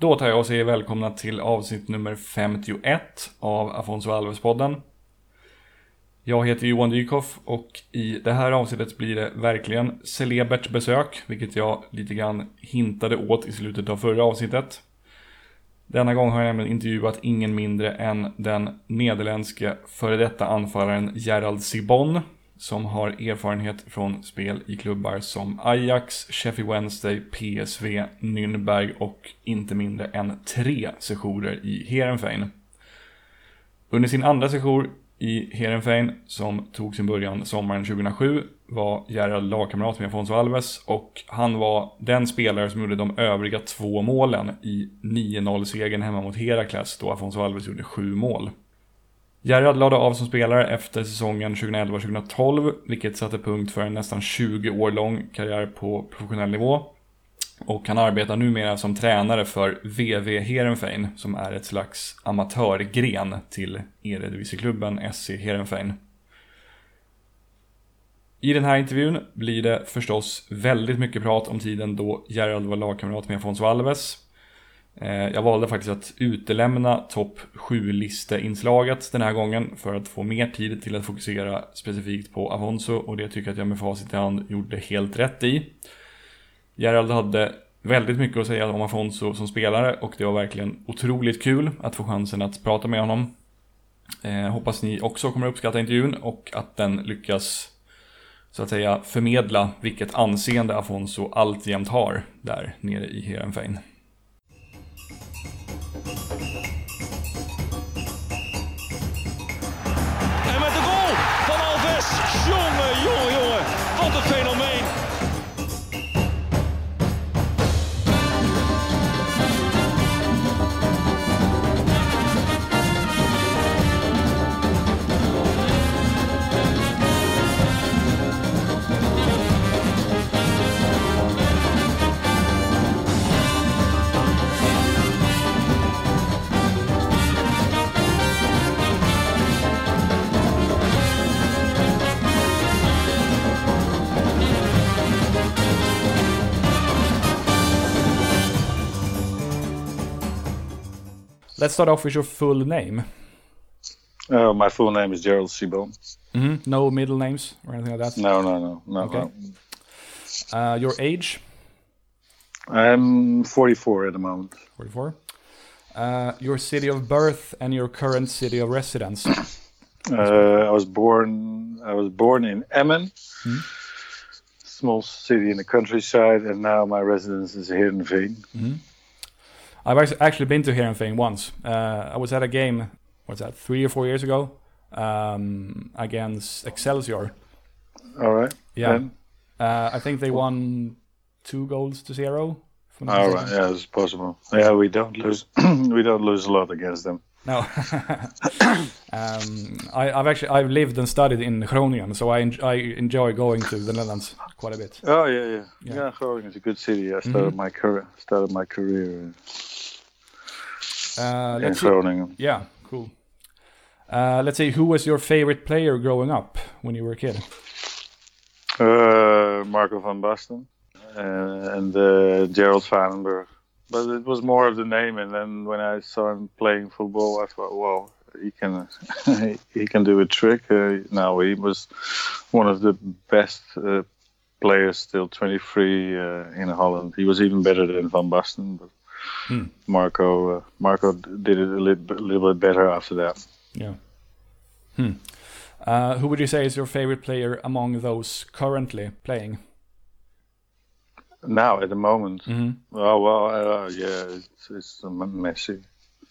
Då tar jag och säger välkomna till avsnitt nummer 51 av Afonso Alves-podden. Jag heter Johan Dykhoff och i det här avsnittet blir det verkligen celebert besök, vilket jag lite grann hintade åt i slutet av förra avsnittet. Denna gång har jag nämligen intervjuat ingen mindre än den nederländske före detta anfallaren Gerald Sibon som har erfarenhet från spel i klubbar som Ajax, Sheffield Wednesday, PSV, Nürnberg och inte mindre än tre sessioner i Heerenveen. Under sin andra session i Heerenveen, som tog sin början sommaren 2007, var Gerald lagkamrat med Afonso Alves och han var den spelare som gjorde de övriga två målen i 9-0-segern hemma mot Herakles då Afonso Alves gjorde sju mål. Gerhard lade av som spelare efter säsongen 2011-2012, vilket satte punkt för en nästan 20 år lång karriär på professionell nivå. Och han arbetar numera som tränare för VV Heerenveen, som är ett slags amatörgren till Eredivisieklubben SC Heerenveen. I den här intervjun blir det förstås väldigt mycket prat om tiden då Gerald var lagkamrat med Afonso Alves, Eh, jag valde faktiskt att utelämna topp 7-listeinslaget den här gången för att få mer tid till att fokusera specifikt på Afonso och det tycker jag att jag med facit i hand gjorde helt rätt i. Gerald hade väldigt mycket att säga om Afonso som spelare och det var verkligen otroligt kul att få chansen att prata med honom. Eh, hoppas ni också kommer uppskatta intervjun och att den lyckas så att säga förmedla vilket anseende Afonso alltjämt har där nere i Heerenveen. Let's start off with your full name. Uh, my full name is Gerald Sibon. Mm -hmm. No middle names or anything like that? No, no, no. no okay. No. Uh, your age? I'm 44 at the moment. 44. Uh, your city of birth and your current city of residence? Uh, I was born. I was born in Emmen, mm -hmm. small city in the countryside, and now my residence is here in Veen. Mm -hmm. I've actually been to Heerenveen once. Uh, I was at a game, what's that, three or four years ago, um, against Excelsior. All right. Yeah. Uh, I think they won two goals to zero. All right. Yeah, it's possible. Yeah, we don't lose. we don't lose a lot against them. No. um, I, have actually I've lived and studied in Groningen, so I, en I enjoy going to the Netherlands quite a bit. Oh yeah, yeah, yeah. yeah Groningen is a good city. I started mm -hmm. my career started my career uh, let's see. Yeah, cool. Uh, let's see, who was your favorite player growing up when you were a kid? Uh, Marco van Basten uh, and uh, Gerald Vanenburg. But it was more of the name, and then when I saw him playing football, I thought, well, he can he can do a trick. Uh, now he was one of the best uh, players, still 23 uh, in Holland. He was even better than Van Basten, but Hmm. Marco uh, Marco did it a little, a little bit better after that. Yeah. Hmm. Uh, who would you say is your favorite player among those currently playing? Now, at the moment, mm -hmm. oh well, uh, yeah, it's, it's Messi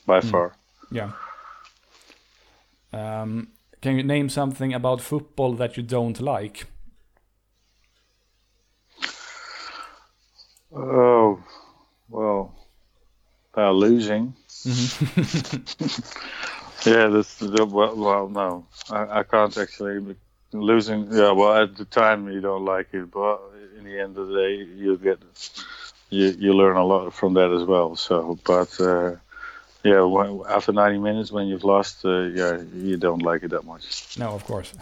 by mm. far. Yeah. Um, can you name something about football that you don't like? Oh, well, uh, losing. Mm-hmm. yeah, this the, well, well no, I, I, can't actually losing. Yeah, well, at the time you don't like it, but in the end of the day, you get you you learn a lot from that as well. So, but. Uh, yeah, after 90 minutes, when you've lost, uh, yeah, you don't like it that much. No, of course.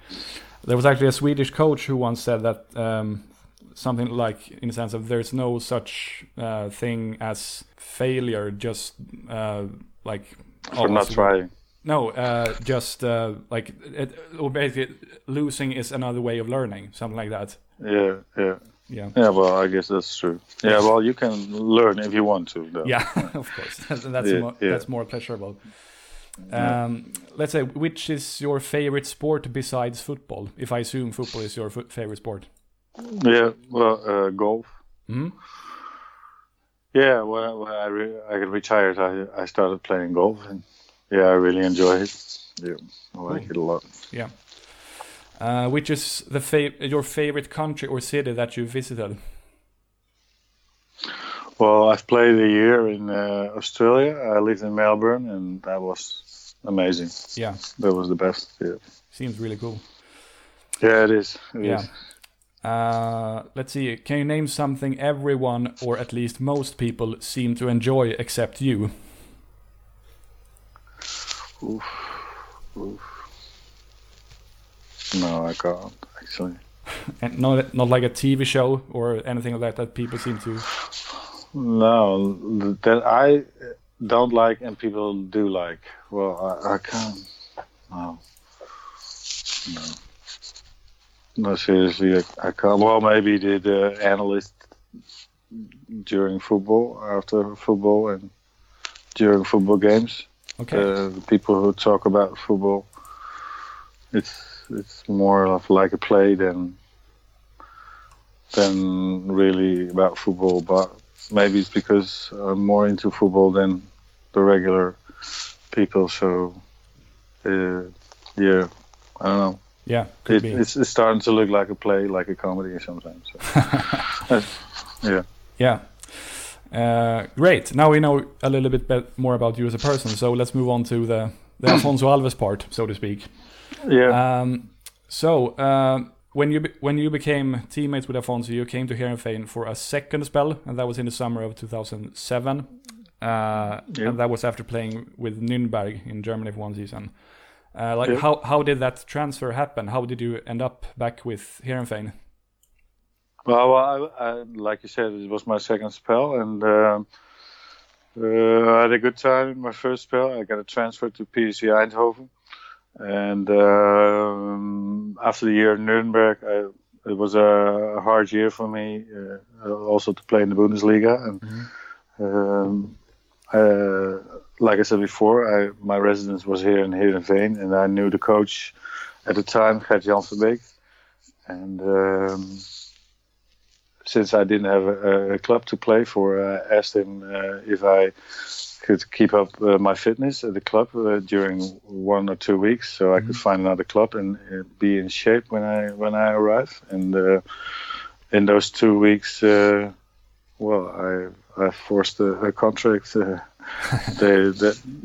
there was actually a Swedish coach who once said that um, something like in the sense of there's no such uh, thing as failure, just uh, like For not trying. No, uh, just uh, like it, or basically losing is another way of learning, something like that. Yeah, yeah. Yeah. Yeah, well, I guess that's true. Yeah, well, you can learn if you want to. Though. Yeah, of course. That's that's, Yeah, more, yeah. that's more pleasurable. Um, let's say, which is your favorite sport besides football? If I assume football is your favorite sport. Yeah, well, uh, golf. hmm Yeah, when, when I re- I got retired, I I started playing golf, and yeah, I really enjoy it. Yeah, I like it a lot. Yeah. Uh, which is the your favorite country or city that you visited? Well, I've played a year in uh, Australia. I lived in Melbourne, and that was amazing. Yeah, That was the best. Yeah, seems really cool. yeah, it is. It Yeah. is. Uh, let's see. Can you name something everyone, or at least most people, seem to enjoy except you? Oof. Oof. No, I can't actually. And not not like a TV show or anything like that that people seem to. No, that I don't like and people do like. Well, I, I can't. No. No. No, seriously, I, I can't. Well, maybe the, the analyst during football, after football, and during football games. Okay. Uh, the people who talk about football. It's it's more of like a play than than really about football. But maybe it's because I'm more into football than the regular people. So uh, yeah, I don't know. yeah. It, it's, it's starting to look like a play, like a comedy sometimes. So. yeah. Yeah. Uh, great. Now we know a little bit more about you as a person. So let's move on to the the Alfonso Alves part, so to speak. Yeah. Um, so um, when you be- when you became teammates with Afonso, you came to Heerenveen for a second spell, and that was in the summer of 2007. Uh, Yeah. And that was after playing with Nürnberg in Germany for one season. Uh, like Yeah. how how did that transfer happen? How did you end up back with Heerenveen? Well, well I, I, like you said, it was my second spell, and um, uh, I had a good time in my first spell. I got a transfer to PSV Eindhoven, and um, after the year in Nuremberg, I, it was a hard year for me, uh, also to play in the Bundesliga. And um, uh, like I said before, I, my residence was here in Heerenveen, and I knew the coach at the time, Gert Jan Verbeek, and. Um, since I didn't have a, a club to play for, I asked him uh, if I could keep up uh, my fitness at the club uh, during one or two weeks, so I could find another club and uh, be in shape when I when I arrive. And uh, in those two weeks, uh, well, I I forced a, a contract. Uh, they,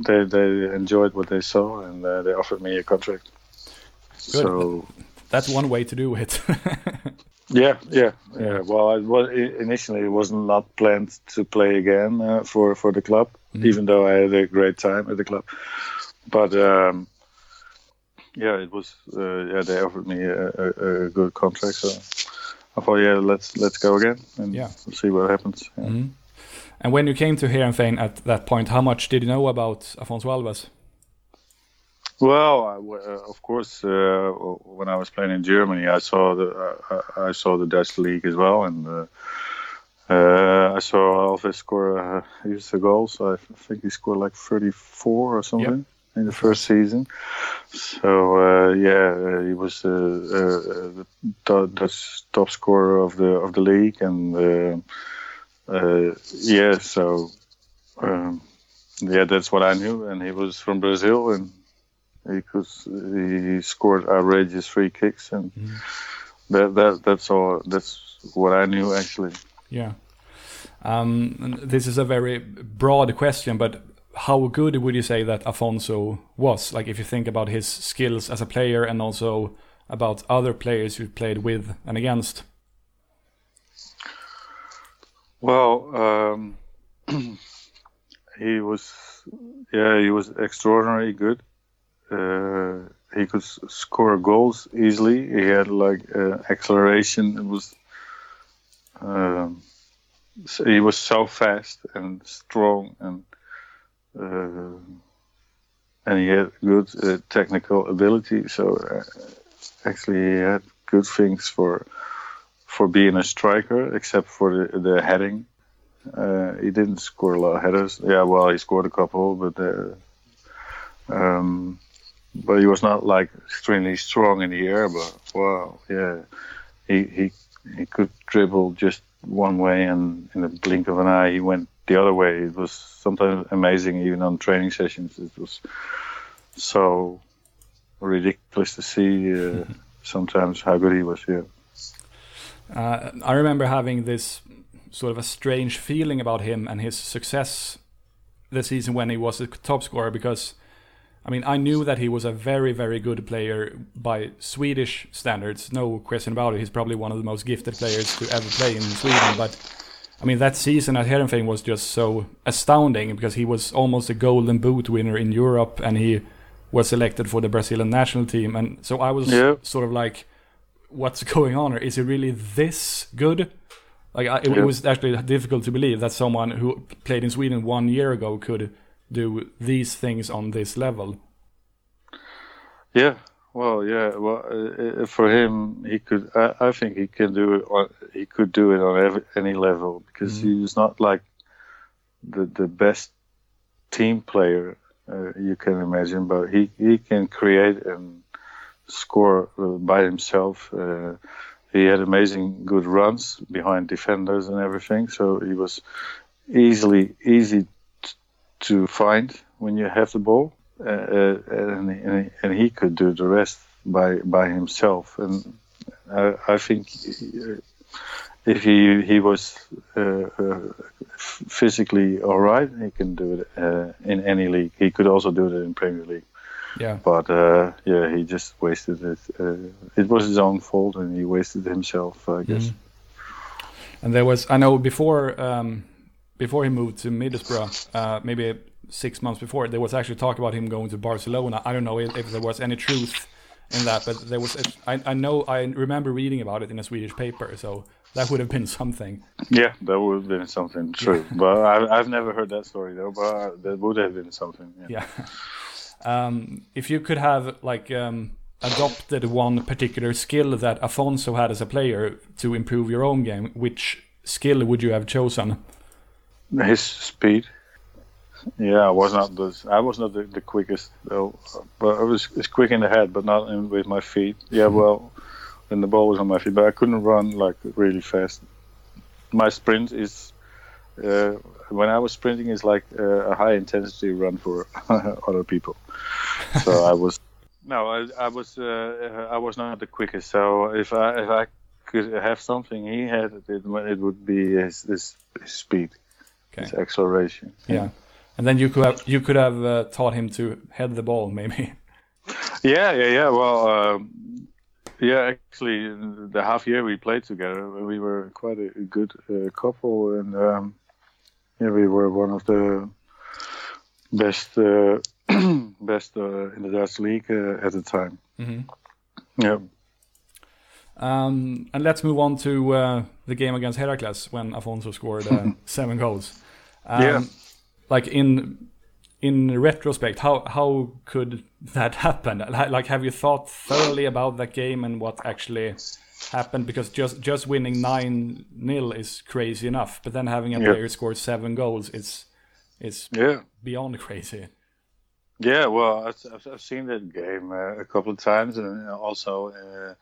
they they enjoyed what they saw and uh, they offered me a contract. So That's one way to do it. Yeah, yeah, yeah. Well, it was initially it was not planned to play again uh, for for the club, even though I had a great time at the club. But um, yeah, it was. Uh, yeah, they offered me a, a, a good contract, so I thought, yeah, let's let's go again and Yeah. see what happens. Yeah. Mhm. And when you came to Heerenveen at that point, how much did you know about Afonso Alves? Well, I uh, of course, uh, when I was playing in Germany, I saw the uh, I saw the Dutch league as well, and uh, I saw Alves score uh, his goals. I think he scored like 34 or something in the first season. So uh, yeah, uh, he was uh, uh, the top scorer of the of the league, and uh, uh, yeah, so um, yeah, that's what I knew. And he was from Brazil, and he could he scored outrageous free kicks, and that that that's all. That's what I knew actually. Yeah. Um, this is a very broad question, but how good would you say that Afonso was? Like, if you think about his skills as a player and also about other players you played with and against. Well, um, he was, yeah, he was extraordinarily good. Uh, he could score goals easily. He had like uh, acceleration. It was he was so fast and strong, and uh, and he had good uh, technical ability. So uh, actually, he had good things for for being a striker, except for the, the heading. Uh, he didn't score a lot of headers. Yeah, well, he scored a couple, but uh, um, but he was not like extremely strong in the air. But wow, yeah, he he he could dribble just one way, and in the blink of an eye, he went the other way. It was sometimes amazing, even on training sessions. It was so ridiculous to see uh, sometimes how good he was. Yeah. Uh, I remember having this sort of a strange feeling about him and his success the season when he was a top scorer because I mean I knew that he was a very very good player by Swedish standards no question about it he's probably one of the most gifted players to ever play in Sweden but I mean that season at Heerenveen was just so astounding because he was almost a golden boot winner in Europe and he was selected for the Brazilian national team and so I was Yeah. sort of like what's going on Is he really this good? Like I, it, Yeah. was actually difficult to believe that someone who played in Sweden one year ago could do these things on this level. Yeah, well, yeah. Well, uh, uh, for him, he could. I, I think he can do it. On, he could do it on every, any level because he's not like the the best team player uh, you can imagine, but he he can create and score uh, by himself. Uh, he had amazing good runs behind defenders and everything, so he was easily easy to find when you have the ball uh, uh, and, and, and he could do the rest by by himself. And I, I think if he he was uh, uh, physically all right, he can do it uh, in any league. He could also do it in Premier League. Yeah. But uh, yeah, he just wasted it. Uh, it was his own fault, and he wasted himself, I guess. Mhm. And there was I know before um, before he moved to Middlesbrough, uh, maybe six months before, there was actually talk about him going to Barcelona. I don't know if, if there was any truth in that, but there was. I, I know I remember reading about it in a Swedish paper, so that would have been something. Yeah, that would have been something true. but I, I've never heard that story though. But that would have been something. Yeah. Yeah. Um, if you could have like um, adopted one particular skill that Afonso had as a player to improve your own game, which skill would you have chosen? His speed. Yeah, I was not the I was not the, the quickest though, but I was, was quick in the head, but not in, with my feet. Yeah, well, when the ball was on my feet, but I couldn't run like really fast. My sprint is uh, when I was sprinting is like uh, a high intensity run for other people. So I was no, I, I was uh, I was not the quickest. So if I if I could have something he had, it, it would be his, his, his speed, Okay. his acceleration. Yeah. And then you could have you could have uh, taught him to head the ball, maybe. Yeah, yeah, yeah. Well, um, yeah. Actually, the half year we played together, we were quite a good uh, couple, and um, yeah, we were one of the best uh, best uh, in the Dutch league uh, at the time. Mhm. Yeah. Um, and let's move on to uh, the game against Heracles when Afonso scored uh, seven goals. Um, Yeah. Like in in retrospect, how how could that happen? Like, have you thought thoroughly about that game and what actually happened? Because just just winning nine 0 is crazy enough, but then having a Yeah. player score seven goals is is Yeah. beyond crazy. Yeah, well, I've, I've, I've seen that game uh, a couple of times, and also uh,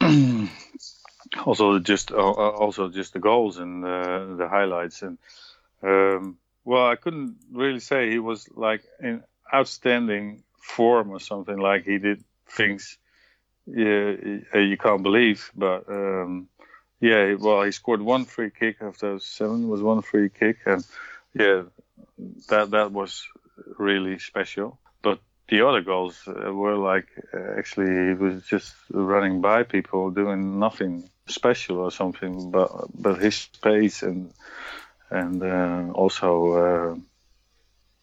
also just uh, also just the goals and uh, the highlights. And um, well, I couldn't really say he was like in outstanding form or something. Like he did things yeah, you can't believe, but. Um, yeah, well, he scored one free kick of those seven. Was one free kick, and yeah, that that was really special. But the other goals uh, were like uh, actually he was just running by people, doing nothing special or something. But but his pace and and uh, also uh,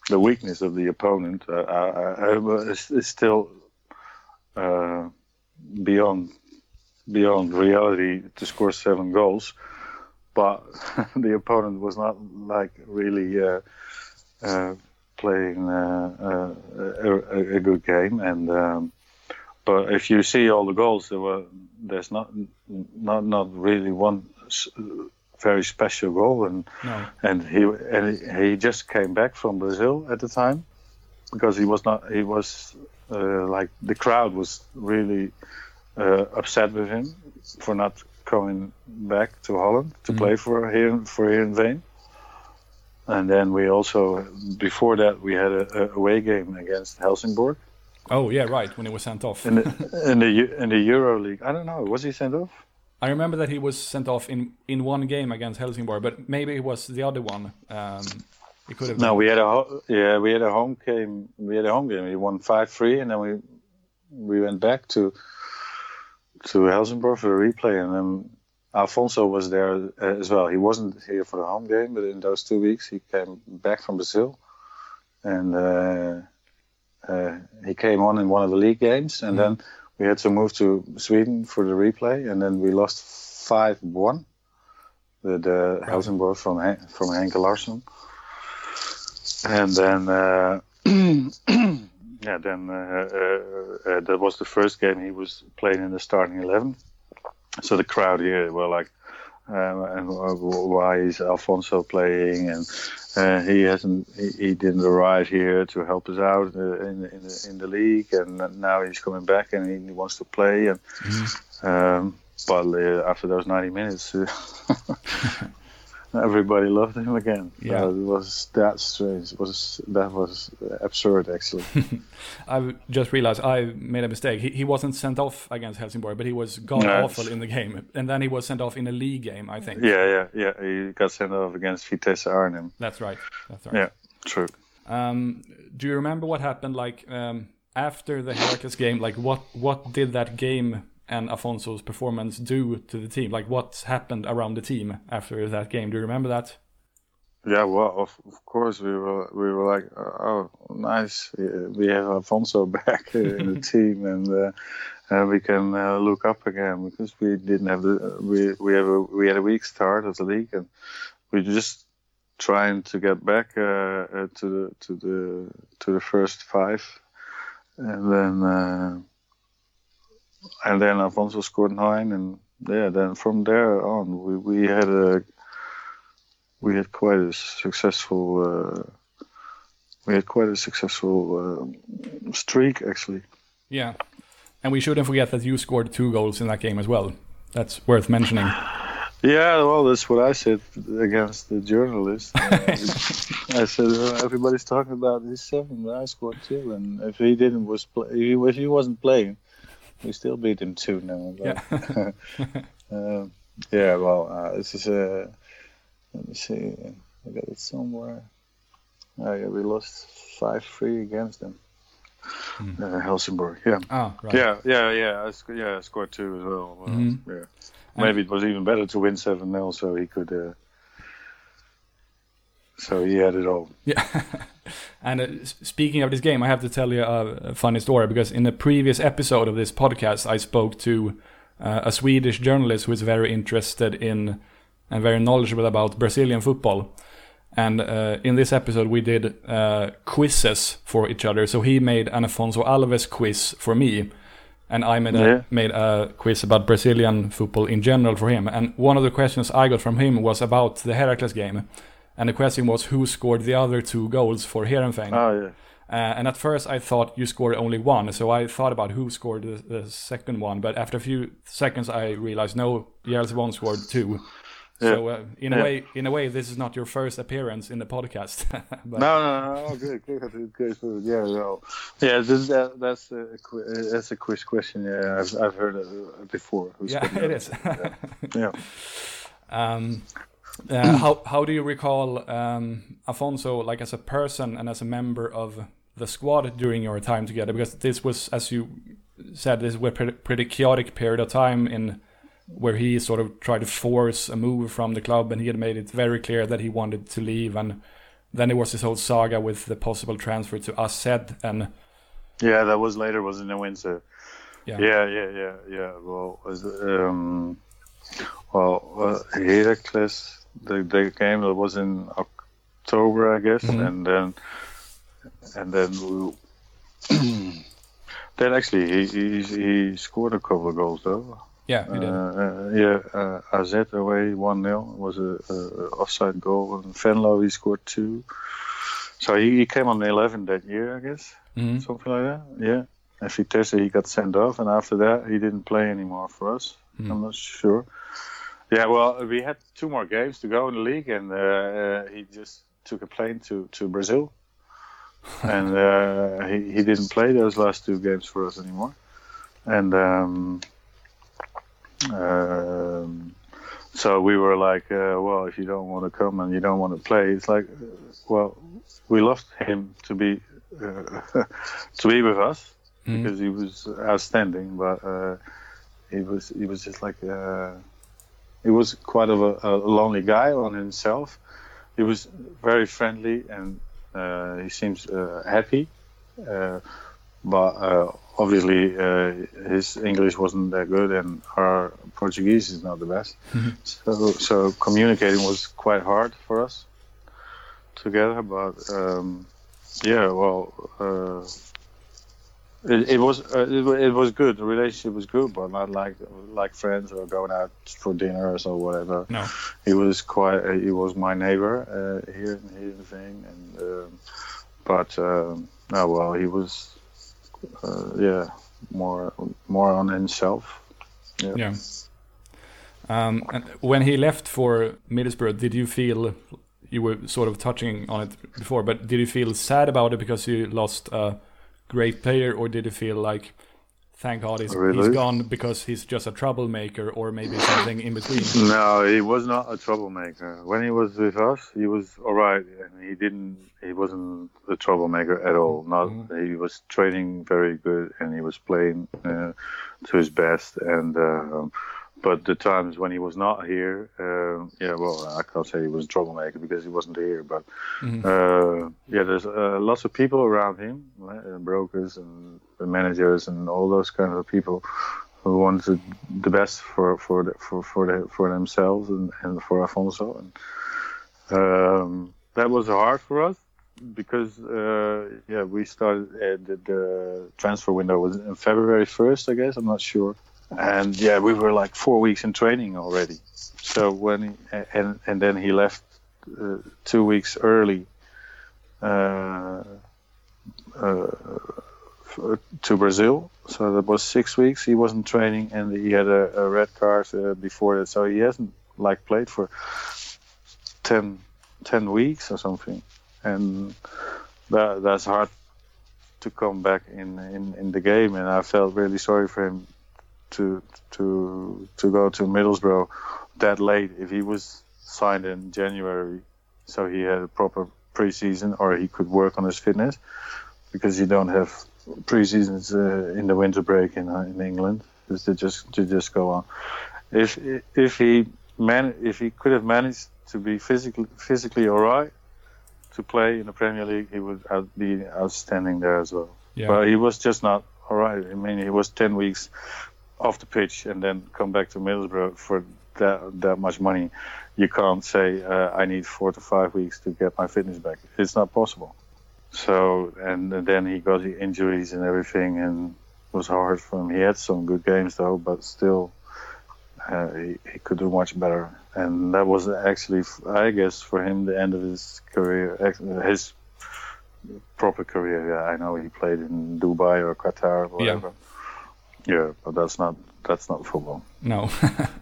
the weakness of the opponent uh, uh, is, still beyond beyond reality to score seven goals, but the opponent was not like really playing uh, uh, a, a, good game. And um, but if you see all the goals, there were there's not not not really one very special goal, and no. and he and he just came back from Brazil at the time because he was not he was uh, like the crowd was really uh, upset with him for not coming back to Holland to mm-hmm. play for here for Heerenveen. And then we also before that we had a, a away game against Helsingborg. Oh yeah, right. When he was sent off in the in the in the Euro League. I don't know. Was he sent off? I remember that he was sent off in in one game against Helsingborg, but maybe it was the other one. Um, it could have. No, we had a yeah, we had a home game. We had a home game. We won five three, and then we we went back to to Helsingborg for a replay, and then Alfonso was there as well. He wasn't here for the home game, but in those two weeks he came back from Brazil, and uh, uh, he came on in one of the league games, and mm-hmm. then we had to move to Sweden for the replay, and then we lost five one. The, the right. Helsingborg from from Henke Larsson and then uh, yeah, then uh, uh, uh, that was the first game he was playing in the starting eleven. So the crowd here were like, um, why is Alfonso playing? And uh, he hasn't, he, he, didn't arrive here to help us out uh, in, in, the, in the league, and now he's coming back and he wants to play. And mm-hmm. um, but uh, after those ninety minutes. everybody loved him again. Yeah, uh, it was that strange. It was that was absurd actually. I just realized I made a mistake. He, he wasn't sent off against Helsingborg, but he was god no, awful in the game, and then he was sent off in a league game, I think. Yeah, yeah, yeah. He got sent off against Vitesse Arnhem. That's right. That's right. Yeah, true. Um, do you remember what happened like um, after the Heracles game? Like what what did that game and Afonso's performance do to the team? Like what happened around the team after that game? Do you remember that? Yeah, well, of, of course we were we were like, oh, nice, we have Afonso back in the team, and uh, uh, we can uh, look up again because we didn't have the we we have a we had a weak start of the league, and we just trying to get back uh, uh, to the to the to the first five, and then uh, and then Alfonso scored nine, and yeah, then from there on, we, we had a we had quite a successful uh, we had quite a successful uh, streak actually. Yeah, and we shouldn't forget that you scored two goals in that game as well. That's worth mentioning. Yeah, well, that's what I said against the journalist. Uh, I said well, everybody's talking about his seven, but I scored two, and if he didn't was play, if he wasn't playing, we still beat them 2 0. Yeah. uh, yeah, well, uh, this is a. Let me see. I got it somewhere. Oh, yeah, we lost 5 3 against them. Mm. Uh, Helsingborg, yeah. Oh, right. Yeah, yeah, yeah. I sc- yeah, I scored two as well. mm-hmm. Yeah. Maybe it was even better to win 7 0 so he could. So he had it all. Yeah. And uh, speaking of this game, I have to tell you a, a, funny story because in a previous episode of this podcast, I spoke to uh, a Swedish journalist who is very interested in and very knowledgeable about Brazilian football. And uh, in this episode, we did uh, quizzes for each other. So he made an Afonso Alves quiz for me, and I made a, yeah. made a quiz about Brazilian football in general for him. And one of the questions I got from him was about the Heracles game. And the question was who scored the other two goals for Heerenveen. Oh, yeah. Uh, and at first I thought you scored only one, so I thought about who scored the, the second one. But after a few seconds, I realized no, one scored two. Yeah. So uh, in a way, in a way, this is not your first appearance in the podcast. but... no, no, no, good, good, good, good. Yeah, no. yeah. This, that, that's a that's a quiz question. Yeah, I've, I've heard it before. yeah, it is. yeah. yeah. Um, uh, how how do you recall um, Afonso like as a person and as a member of the squad during your time together? Because this was, as you said, this was a pretty, chaotic period of time in where he sort of tried to force a move from the club, and he had made it very clear that he wanted to leave. And then there was this whole saga with the possible transfer to AZ, and yeah, that was later, was in the winter. Yeah, yeah, yeah, yeah. yeah. Well, um, well, uh, Heracles, the the game that was in October, I guess, mm-hmm. and then and then we, then actually he, he he scored a couple of goals though. Yeah, he did. Uh, uh, yeah, uh, AZ away one 0 was a, a, offside goal, and Venlo he scored two. So he, he came on the 11 that year, I guess, mm-hmm. something like that. Yeah, and Vitesse he got sent off, and after that he didn't play anymore for us. Mm-hmm. I'm not sure. Yeah, well, we had two more games to go in the league, and uh, uh, he just took a plane to to Brazil, and uh, he he didn't play those last two games for us anymore, and. Um, um, so we were like, uh, well, if you don't want to come and you don't want to play, it's like, well, we lost him to be uh, to be with us mm-hmm. because he was outstanding, but uh, he was he was just like uh, he was quite of a, a, lonely guy on himself. He was very friendly and uh, he seems uh, happy, but obviously uh, his English wasn't that good and our Portuguese is not the best. Mm-hmm. So, so communicating was quite hard for us together. But um, yeah, well, uh, it, it, was uh, it, it, was good. The relationship was good, but not like like friends or going out for dinners or whatever. No, he was quite. he was my neighbor uh, here here in the and um, but um, oh well, he was uh, yeah, more more on himself. Yeah. yeah. Um, and when he left for Middlesbrough, did you feel you were sort of touching on it before, but did you feel sad about it because you lost a great player, or did you feel like thank God he's, really? he's gone because he's just a troublemaker or maybe something in between. No, he was not a troublemaker. When he was with us, he was all right, and he didn't. He wasn't a troublemaker at all. Not. Mm-hmm. He was training very good, and he was playing uh, to his best, and. Uh, but the times when he was not here, uh, yeah, well, I can't say he was a troublemaker because he wasn't here. But mm-hmm. uh, yeah, there's uh, lots of people around him, uh, brokers and managers and all those kind of people who wanted the best for for the, for for, the, for themselves and, and for Afonso. And um, that was hard for us because uh, yeah, we started the, the transfer window was in February 1st, I guess. I'm not sure and yeah, we were like four weeks in training already. So when he, and and then he left uh, two weeks early uh, uh, to Brazil. So that was six weeks. He wasn't training, and he had a, a red card uh, before that. So he hasn't like played for 10, 10 weeks or something, and that that's hard to come back in, in in the game. And I felt really sorry for him to to to go to Middlesbrough that late if he was signed in January, so he had a proper preseason or he could work on his fitness because you don't have preseasons uh, in the winter break in uh, in England. Just to just to just go on. If if he man if he could have managed to be physically physically all right to play in the Premier League, he would be outstanding there as well. Yeah. But he was just not all right. I mean, he was ten weeks off the pitch and then come back to Middlesbrough for that that much money, you can't say uh, I need four to five weeks to get my fitness back. It's not possible. So and, then he got the injuries and everything, and it was hard for him. He had some good games though, but still, uh, he, he could do much better. And that was actually, I guess, for him the end of his career, his proper career. Yeah, I know he played in Dubai or Qatar or whatever. Yeah yeah, but that's not that's not football. No,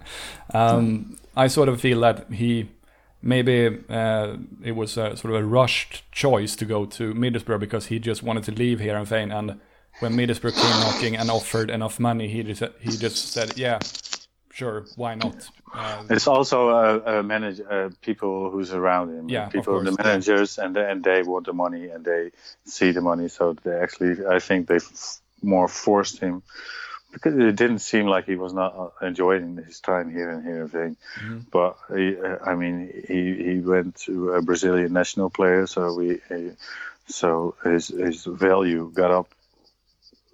um, I sort of feel that he maybe uh, it was a, sort of a rushed choice to go to Middlesbrough because he just wanted to leave Heerenveen, and when Middlesbrough came knocking and offered enough money, he just he just said, "Yeah, sure, why not?" Uh, it's also uh, uh, manage uh, people who's around him. Yeah, people, the managers, and and they want the money and they see the money, so they actually, I think they more forced him because it didn't seem like he was not uh, enjoying his time here and here and thing. Mm-hmm. But he, uh, I mean, he he went to a Brazilian national player, so we so his his value got up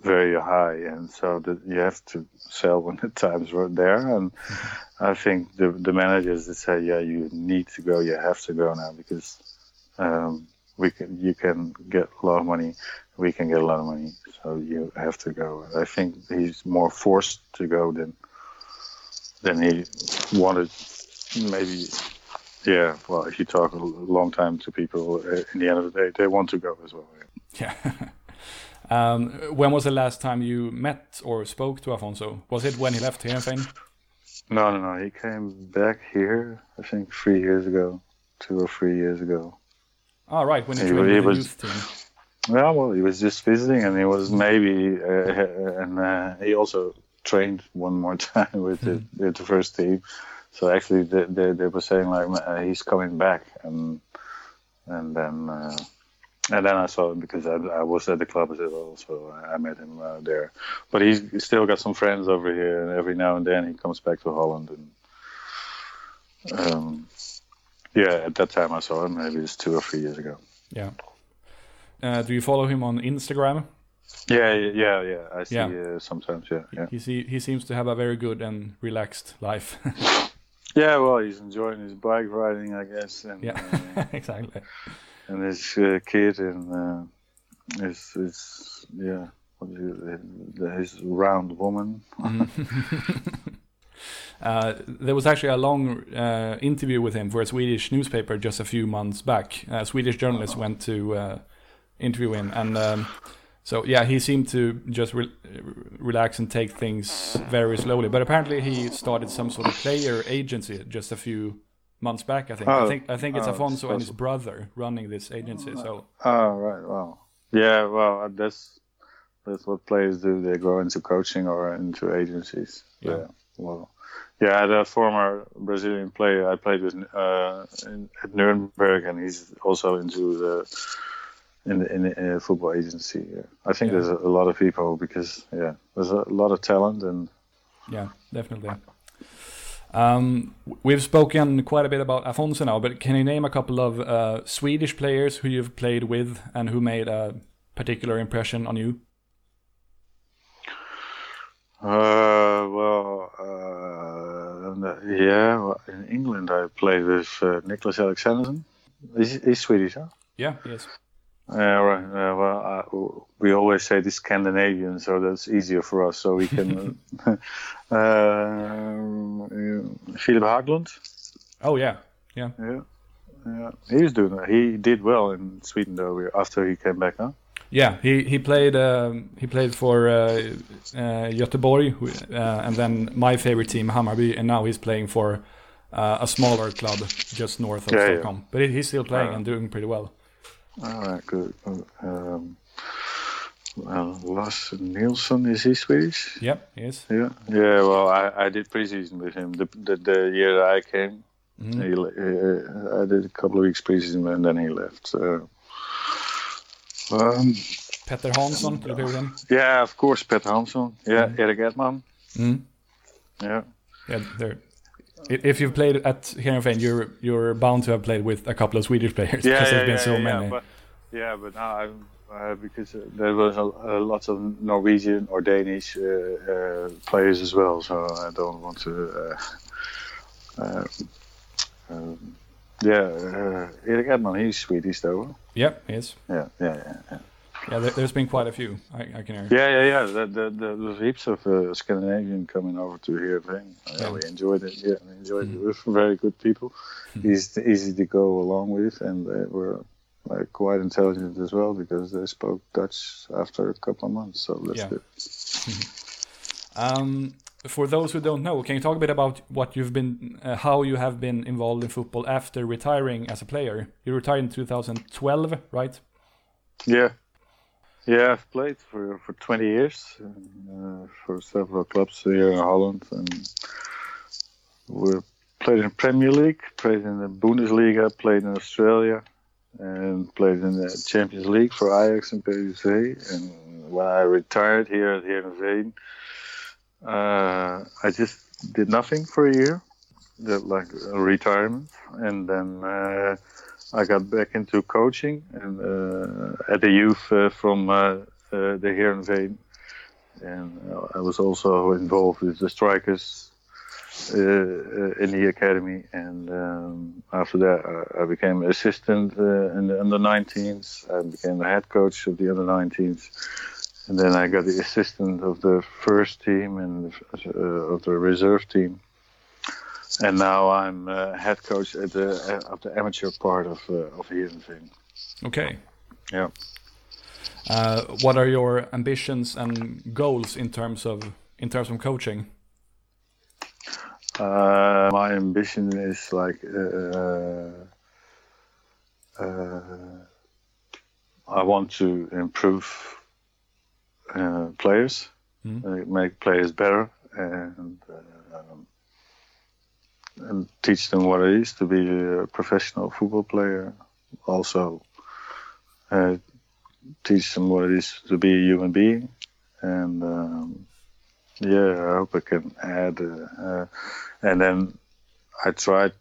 very high, and so that you have to sell when the times were there. And I think the the managers that say, yeah, you need to go, you have to go now because um, we can you can get a lot of money, we can get a lot of money, so you have to go. I think he's more forced to go than than he wanted. Maybe, yeah. Well, if you talk a long time to people, uh, in the end of the day, they want to go as well. Yeah. um, when was the last time you met or spoke to Afonso? Was it when he left Heerenveen? No, no, no. He came back here. I think three years ago, two or three years ago. Oh, right, when he, he trained was, youth team. Yeah, well, he was just visiting, and he was maybe, uh, and uh, he also trained one more time with the, hmm. with the first team. So actually, they, they, they were saying like uh, he's coming back, and and then uh, and then I saw him because I, I, was at the club as well, so I met him uh, there. But he's still got some friends over here, and every now and then he comes back to Holland. And um, yeah, at that time I saw him. Maybe it's two or three years ago. Yeah. Uh, do you follow him on Instagram? Yeah, yeah, yeah. I see yeah. Uh, sometimes. Yeah, yeah. He see, he seems to have a very good and relaxed life. yeah, well, he's enjoying his bike riding, I guess. And, yeah, uh, exactly. And his uh, kid and uh, his his yeah, his round woman. Uh, there was actually a long uh, interview with him for a Swedish newspaper just a few months back. A Swedish journalist went to uh, interview him, and um, so yeah, he seemed to just re relax and take things very slowly. But apparently, he started some sort of player agency just a few months back. I think. Oh, I think I think it's oh, Afonso and his brother running this agency. So. Oh right, well, yeah, well that's that's what players do. They go into coaching or into agencies. Yeah. yeah. Well, yeah, I had a former Brazilian player I played with uh, in, at Nuremberg, and he's also into the in the, in the football agency. Yeah. I think yeah. there's a, a, lot of people because yeah, there's a lot of talent and yeah, definitely. Um, we've spoken quite a bit about Afonso now, but can you name a couple of uh, Swedish players who you've played with and who made a particular impression on you? Uh, well, uh, yeah, in England I played with uh, Niclas Alexandersson. He's, he's Swedish, huh? Yeah, yes. Yeah, right. Uh, well, uh, we always say the Scandinavian, so that's easier for us. So we can. uh, Philip Haglund. Oh yeah, yeah, yeah, yeah. He was doing. He did well in Sweden though. After he came back, huh? Yeah, he he played um, he played for uh, uh, Göteborg, uh, and then my favorite team Hammarby, and now he's playing for uh, a smaller club just north of yeah, Stockholm. Yeah. But he's still playing and doing pretty well. All right, good. Um, well, Lars Nilsson is he Swedish? Yep, he is. Yeah, yeah. Well, I, I did preseason with him the the, the year I came. Mm-hmm. He, uh, I did a couple of weeks preseason and then he left. So. Um, Petter Hansson, did you play with him? Yeah, of course, Petter Hansson. Yeah, mm. Erik Edman. Mm. Yeah. Yeah, there if you've played at Heerenveen, you're you're bound to have played with a couple of Swedish players yeah, because yeah, there's been yeah, so yeah, many. But, yeah, but now I'm uh, because there was a, a lots of Norwegian or Danish uh, uh, players as well, so I don't want to. Uh, uh, um, yeah, Erik Edman, he's Swedish though. Yep, he is. Yeah, yeah, yeah. yeah. Yeah, there, has been quite a few. I, I can hear. Yeah, yeah, yeah. The, the, the, there's heaps of uh, Scandinavian coming over to here. Thing. Yeah. we enjoyed it. Yeah, we enjoyed mm. it with very good people. Mm. Easy, easy to go along with, and they were like quite intelligent as well because they spoke Dutch after a couple of months. So that's yeah. good. um, for those who don't know, can you talk a bit about what you've been, uh, how you have been involved in football after retiring as a player? You retired in 2012, right? Yeah, yeah, I've played for for 20 years uh, for several clubs here in Holland, and we played in Premier League, played in the Bundesliga, played in Australia, and played in the Champions League for Ajax and PSV. And when I retired here at Heerenveen, uh, I just did nothing for a year, did like retirement, and then. Uh, I got back into coaching and uh, at the youth uh, from uh, the Heerenveen and I was also involved with the strikers uh, in the academy. And um, after that, I, I became assistant uh, in the under 19s. I became the head coach of the under 19s. And then I got the assistant of the first team and uh, of the reserve team. And now I'm uh, head coach at the uh, of the amateur part of uh, of Heerenveen. Okay. Yeah. Uh, what are your ambitions and goals in terms of in terms of coaching? Uh, my ambition is like uh, uh, I want to improve uh, players, Mhm. uh, make players better, and um, and teach them what it is to be a professional football player. Also, uh, teach them what it is to be a human being, and um, yeah, I hope I can add. Uh, uh, and then I tried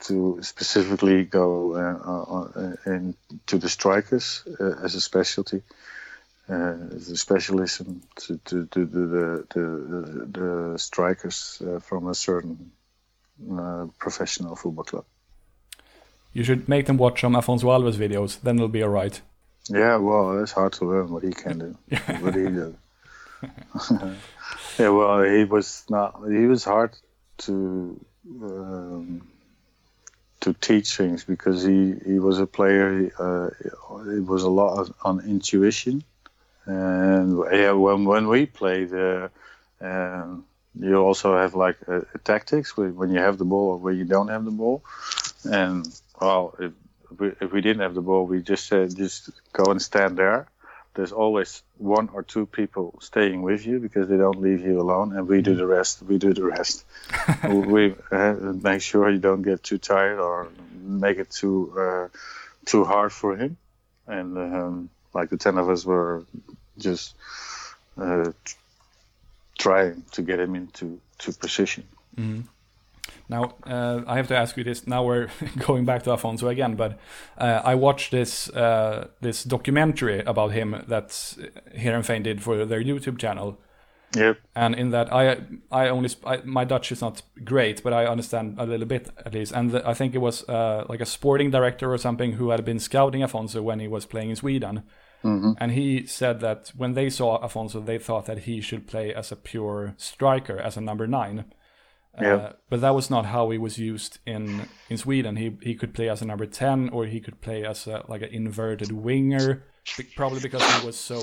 to specifically go uh, uh, into the strikers uh, as a specialty, uh, as a specialism to to to do the the, the strikers uh, from a certain uh, professional football club. You should make them watch some Afonso Alves videos, then it'll be alright. Yeah, well, it's hard to learn what he can do. what he did. yeah, well, he was not. He was hard to um, to teach things because he he was a player. Uh, it was a lot of, on intuition, and yeah, when when we played, uh, um, you also have like uh, tactics when you have the ball or when you don't have the ball, and well, if we, if we didn't have the ball, we just said just go and stand there. There's always one or two people staying with you because they don't leave you alone, and we do the rest. We do the rest. we uh, make sure you don't get too tired or make it too uh, too hard for him. And um, like the ten of us were just uh, trying to get him into to position. Now, uh, I have to ask you this. Now we're going back to Afonso again, but uh, I watched this uh, this documentary about him that Heerenveen did for their YouTube channel, Yep. and in that I I only sp- I, my Dutch is not great, but I understand a little bit at least. And the, I think it was uh, like a sporting director or something who had been scouting Afonso when he was playing in Sweden, and he said that when they saw Afonso, they thought that he should play as a pure striker, as a number nine. Yeah. Uh, but that was not how he was used in in Sweden. He he could play as a number ten, or he could play as a, like an inverted winger, probably because he was so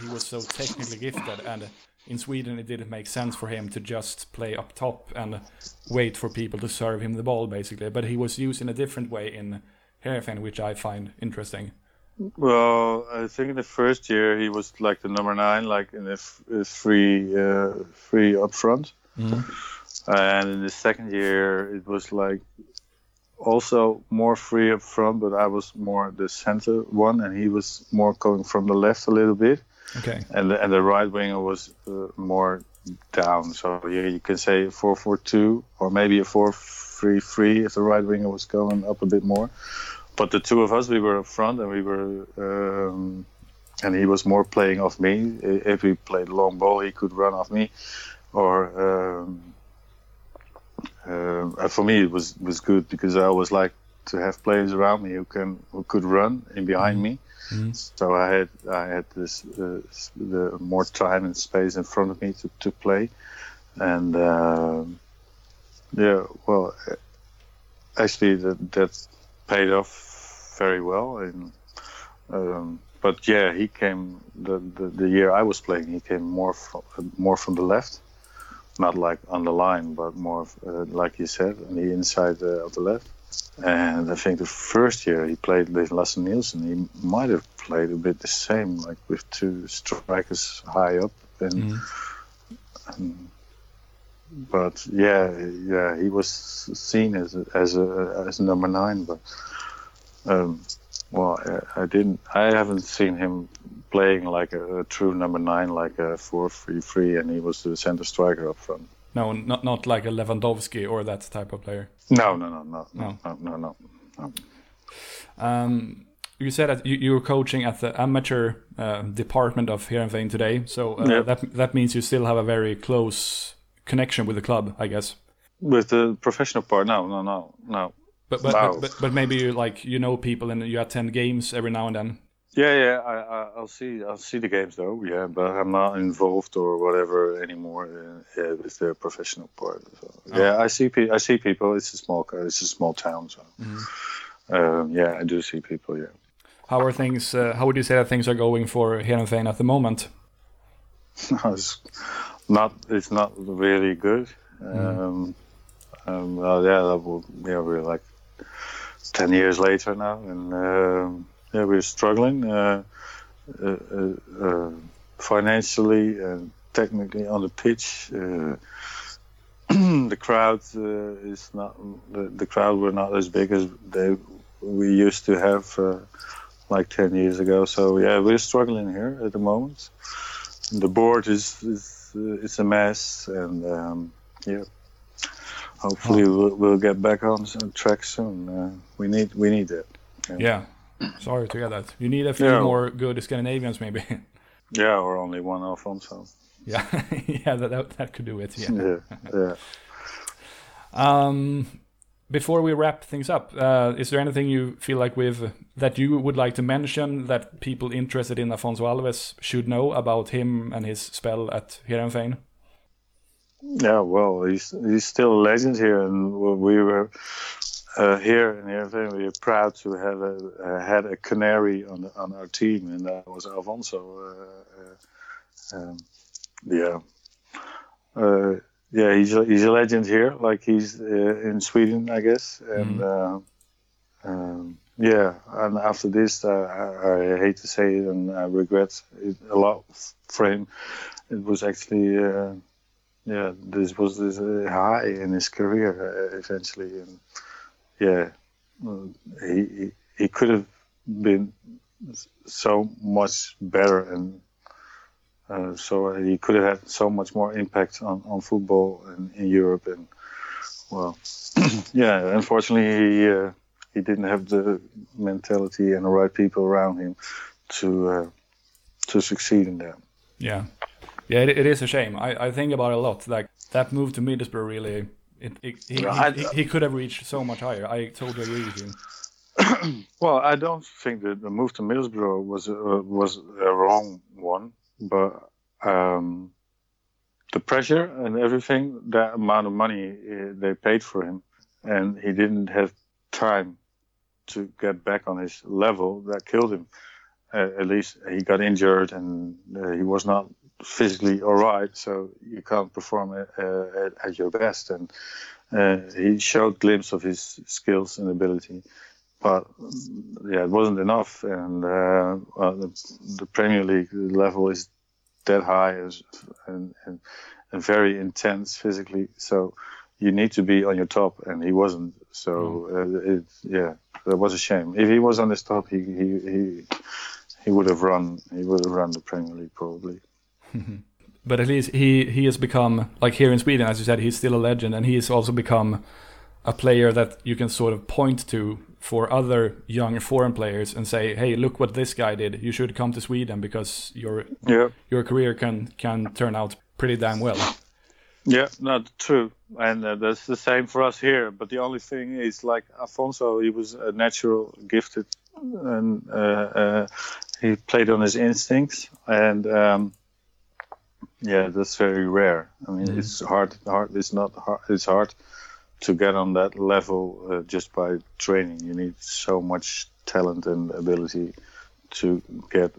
he was so technically gifted. And in Sweden, it didn't make sense for him to just play up top and wait for people to serve him the ball, basically. But he was used in a different way in Heerenveen, which I find interesting. Well, I think in the first year he was like the number nine, like in the f- uh, free, uh, free up front. And in the second year, it was like also more free up front, but I was more the center one, and he was more going from the left a little bit, Okay. and the, and the right winger was uh, more down. So yeah, you can say four four two or maybe a four three three if the right winger was going up a bit more. But the two of us, we were up front, and we were. Um, and he was more playing off me. If we played long ball, he could run off me, or um, um, and for me it was was good because I always like to have players around me who can who could run in behind me. So I had I had this uh, the more time and space in front of me to, to play, and um yeah, well, uh, actually that that paid off very well. And um, but yeah, he came the, the the year I was playing. He came more from more from the left, not like on the line, but more uh, like you said, on the inside uh, of the left. And I think the first year he played with Lasse Nielsen, he might have played a bit the same, like with two strikers high up. And, and but yeah, yeah, he was seen as a, as a as number nine, but um, well, I, I didn't, I haven't seen him playing like a, a true number nine, like a four-three-three, and he was the center striker up front. No, not not like a Lewandowski or that type of player. No, no, no, no, No. no, no, no, no. Um, you said that you, you were coaching at the amateur uh, department of Heerenveen today, so uh, Yeah. that that means you still have a very close connection with the club, I guess. With the professional part, no, no, no, no. But but, Wow. but, but but maybe you like you know people and you attend games every now and then. Yeah, yeah, I, I, I'll see, I'll see the games though. Yeah, but I'm not involved or whatever anymore. Uh, yeah, with the professional part. So, Yeah, I see, pe- I see people. It's a small, it's a small town, so um, yeah, I do see people. Yeah. How are things? Uh, how would you say that things are going for Heerenveen at the moment? it's not it's not really good. Um, um, well, yeah, that will, yeah, we're like ten years later now, and um, yeah, we're struggling uh, uh, uh, uh, financially and technically on the pitch. Uh, the crowd uh, is not the, the crowd were not as big as they we used to have uh, like 10 years ago so yeah we're struggling here at the moment the board is is uh, it's a mess and um, yeah hopefully we'll, we'll get back on track soon uh, we need we need that Yeah. Sorry to hear that. You need a few Yeah. more good Scandinavians, maybe. yeah or only one Alfonso yeah, yeah, that, that that could do it. Yeah. yeah yeah Um, before we wrap things up, uh, is there anything you feel like we've that you would like to mention that people interested in Afonso Alves should know about him and his spell at Heerenveen? Yeah, well, he's he's still a legend here, and we were uh, here in Heerenveen. We are proud to have a, uh, had a canary on the, on our team, and that was Alfonso. Uh, uh, um, yeah, uh, yeah, he's a, he's a legend here, like he's uh, in Sweden, I guess, and. Uh, um, yeah, and after this, uh, I, I hate to say it, and I regret it a lot for him. It was actually uh, yeah, this was this uh, high in his career uh, eventually, and yeah, he, he he could have been so much better, and uh, so he could have had so much more impact on, on football in, in Europe, and well, yeah, unfortunately he uh, he didn't have the mentality and the right people around him to uh, to succeed in that. Yeah, yeah, it, it is a shame. I, I think about it a lot. Like that move to Middlesbrough, really, it, it, he, Yeah, I- he, he, he could have reached so much higher. I totally agree with you. Well, I don't think that the move to Middlesbrough was uh, was a wrong one, but um, the pressure and everything, that amount of money uh, they paid for him, and he didn't have time to get back on his level. That killed him. Uh, at least he got injured and uh, he was not physically all right, so you can't perform at, uh, at, at your best. And uh, he showed glimpse of his skills and ability but yeah, it wasn't enough. And uh, well, the, the Premier League level is that high and, and and very intense physically. So you need to be on your top, and he wasn't. So uh, it, yeah, that was a shame. If he was on his top, he he he, he would have run. He would have run the Premier League probably. But at least he he has become like here in Sweden, as you said, he's still a legend, and he has also become a player that you can sort of point to for other young foreign players and say, "Hey, look what this guy did. You should come to Sweden because your Yeah. your career can can turn out pretty damn well." Yeah, not true, and uh, that's the same for us here. But the only thing is, like Afonso, he was a natural, gifted, and uh, uh, he played on his instincts, and um, yeah, that's very rare. I mean, it's hard. Hard. It's not hard. It's hard to get on that level uh, just by training. You need so much talent and ability to get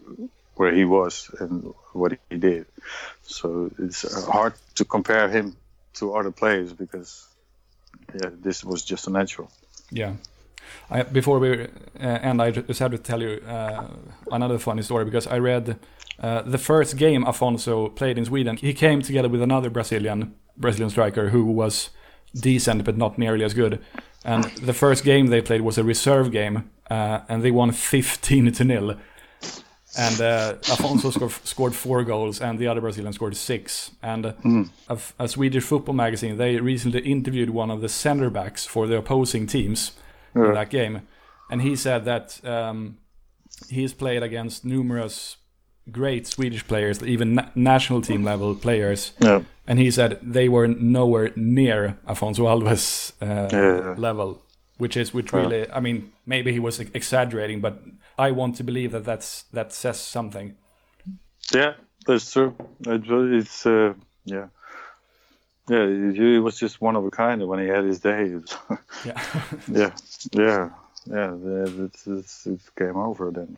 where he was and what he did. So it's uh, hard to compare him to other players because yeah, this was just a natural. Yeah. I, before we uh, end, I just had to tell you uh, another funny story because I read uh, the first game Afonso played in Sweden. He came together with another Brazilian Brazilian striker who was decent but not nearly as good. And the first game they played was a reserve game, uh, and they won 15 to nil. And uh, Afonso scored, scored four goals, and the other Brazilian scored six. And uh, a, a Swedish football magazine they recently interviewed one of the center backs for the opposing teams in that game, and he said that um, he's played against numerous great Swedish players, even na national team level players. Yeah. And he said they were nowhere near Afonso Alves uh, Yeah. level, which is which Yeah. really. I mean, maybe he was exaggerating, but I want to believe that that's that says something. Yeah, that's true. It, it's uh, yeah, yeah. He was just one of a kind when he had his days. Yeah. yeah, yeah, yeah. It's, it's, it's game over then.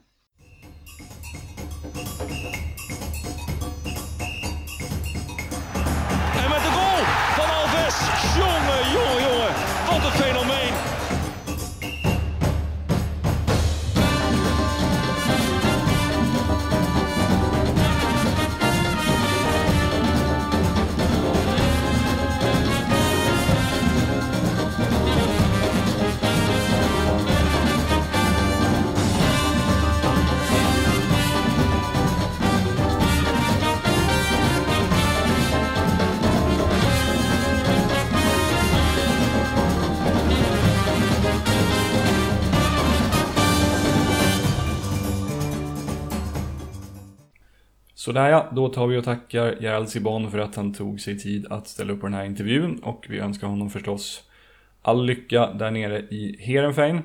Sådär ja, då tar vi och tackar Gerald Sibon för att han tog sig tid att ställa upp på den här intervjun och vi önskar honom förstås all lycka där nere i Heerenveen.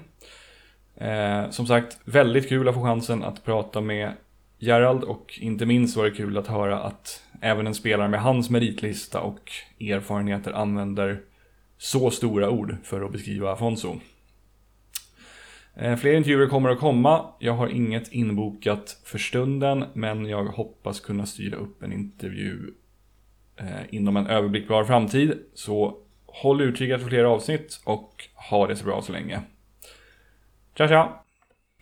Eh, som sagt, väldigt kul att få chansen att prata med Gerald och inte minst var det kul att höra att även en spelare med hans meritlista och erfarenheter använder så stora ord för att beskriva Afonso. Eh, fler intervjuer kommer att komma. Jag har inget inbokat för stunden, men jag hoppas kunna styra upp en intervju eh, inom en överblickbar framtid. Så håll utkik efter fler avsnitt och ha det så bra så länge. Tja tja!